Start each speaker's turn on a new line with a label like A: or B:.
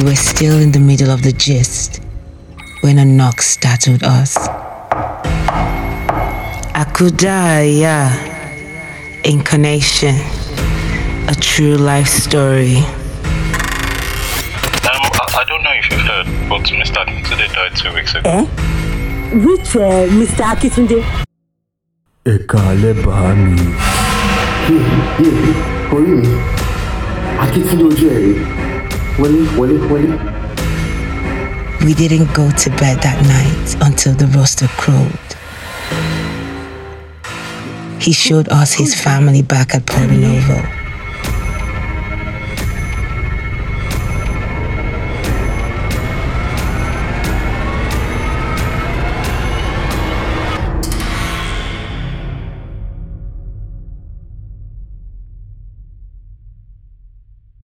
A: We were still in the middle of the gist when a knock startled us. Akudaya, Incarnation, a true life story.
B: Um, I, I don't know if you've heard, but Mr. Akintunde died two weeks ago.
C: Eh? Which uh, Mr. Akintunde?
D: ẹ kàálẹ̀ bá mi.
E: orí mi akíntúndé
A: We didn't go to bed that night until the rooster crowed. He showed us his family back at Porto Novo.